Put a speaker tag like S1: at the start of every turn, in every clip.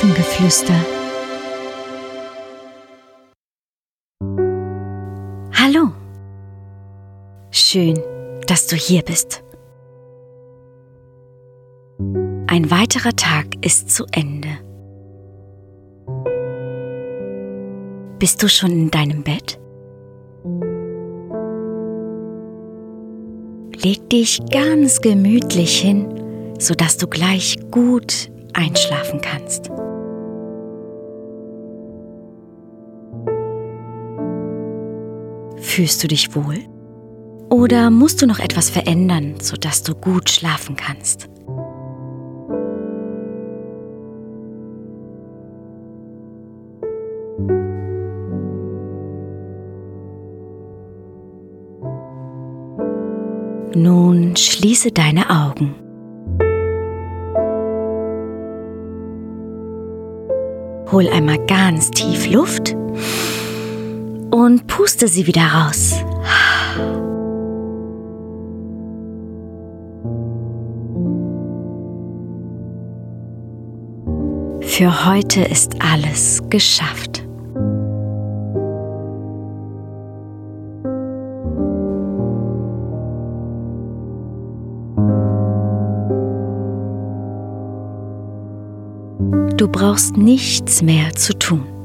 S1: Elfengeflüster. Hallo. Schön, dass du hier bist. Ein weiterer Tag ist zu Ende. Bist du schon in deinem Bett? Leg dich ganz gemütlich hin, sodass du gleich gut einschlafen kannst. Fühlst du dich wohl? Oder musst du noch etwas verändern, sodass du gut schlafen kannst? Nun schließe deine Augen. Hol einmal ganz tief Luft und puste sie wieder raus. Für heute ist alles geschafft. Du brauchst nichts mehr zu tun.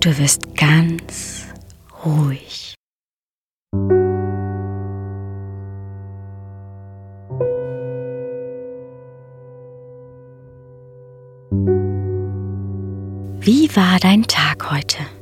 S1: Du wirst ganz ruhig. Wie war dein Tag heute?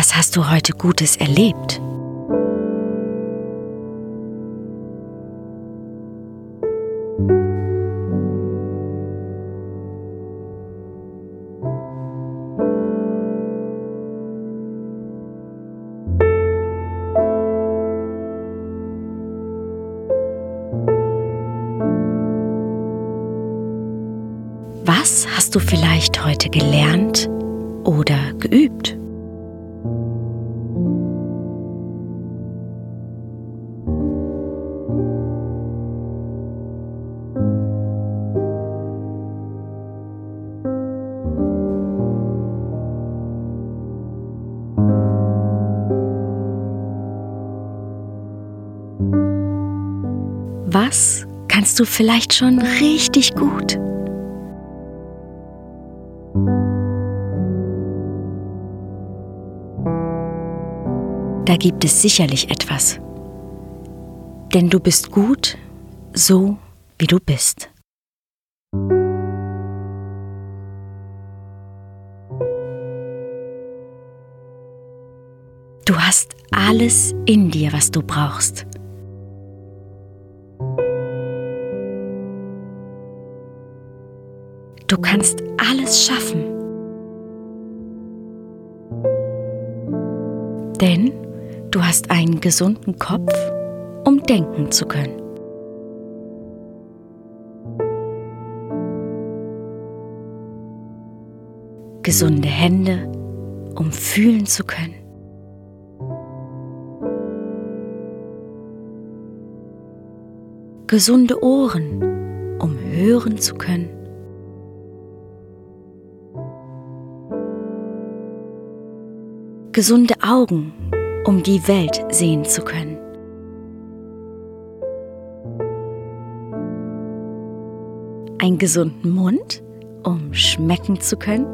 S1: Was hast du heute Gutes erlebt? Was hast du vielleicht heute gelernt oder geübt? Was kannst du vielleicht schon richtig gut? Da gibt es sicherlich etwas. Denn du bist gut, so wie du bist. Du hast alles in dir, was du brauchst. Du kannst alles schaffen. Denn du hast einen gesunden Kopf, um denken zu können. Gesunde Hände, um fühlen zu können. Gesunde Ohren, um hören zu können. Gesunde Augen, um die Welt sehen zu können. Einen gesunden Mund, um schmecken zu können.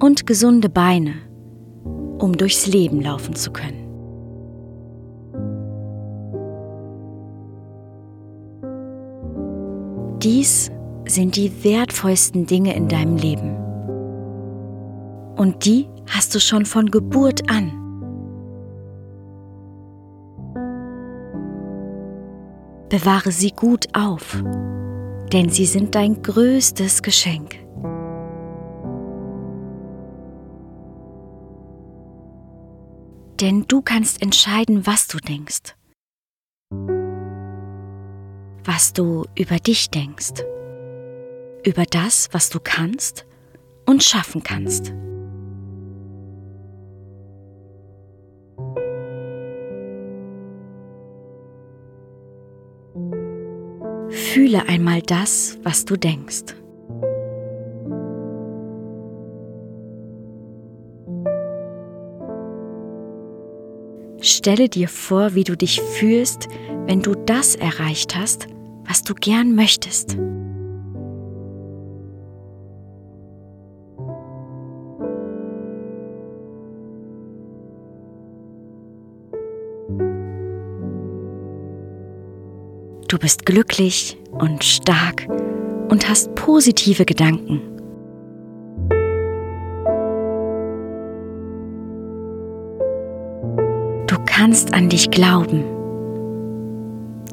S1: Und gesunde Beine, um durchs Leben laufen zu können. Dies sind die wertvollsten Dinge in deinem Leben. Und die hast du schon von Geburt an. Bewahre sie gut auf, denn sie sind dein größtes Geschenk. Denn du kannst entscheiden, was du denkst, was du über dich denkst über das, was du kannst und schaffen kannst. Fühle einmal das, was du denkst. Stelle dir vor, wie du dich fühlst, wenn du das erreicht hast, was du gern möchtest. Du bist glücklich und stark und hast positive Gedanken. Du kannst an dich glauben.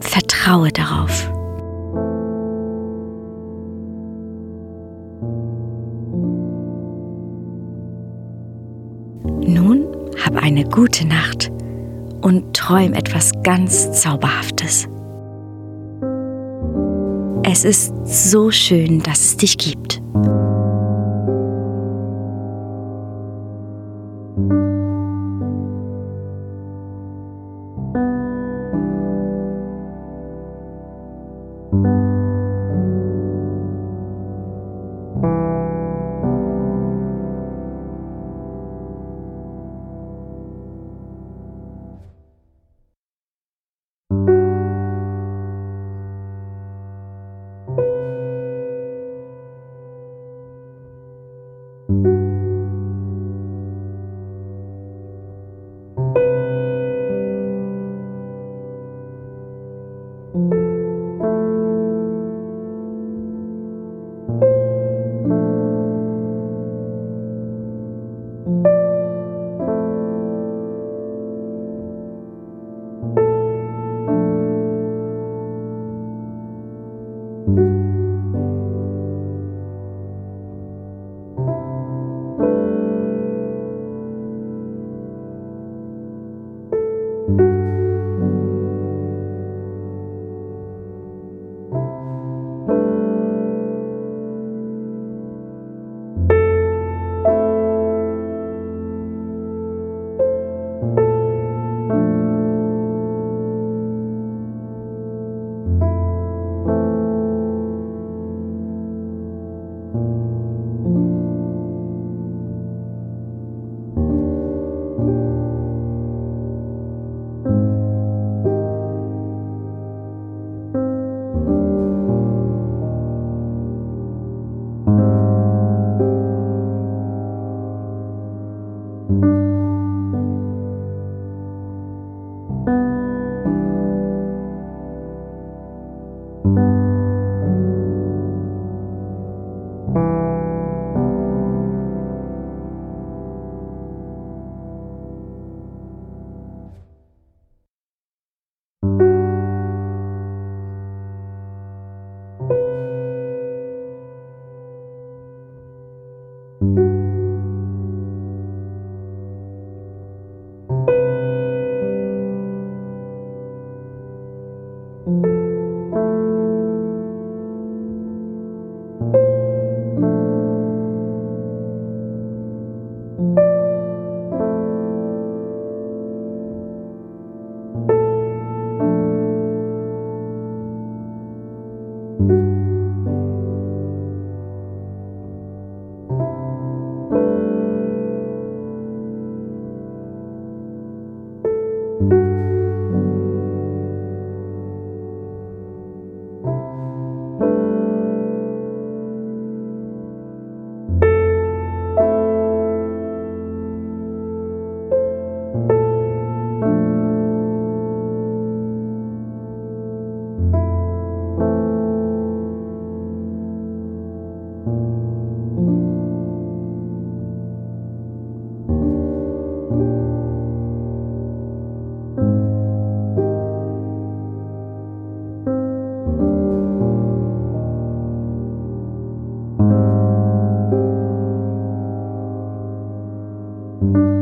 S1: Vertraue darauf. Nun hab eine gute Nacht und träum etwas ganz Zauberhaftes. Es ist so schön, dass es dich gibt. thank mm -hmm. you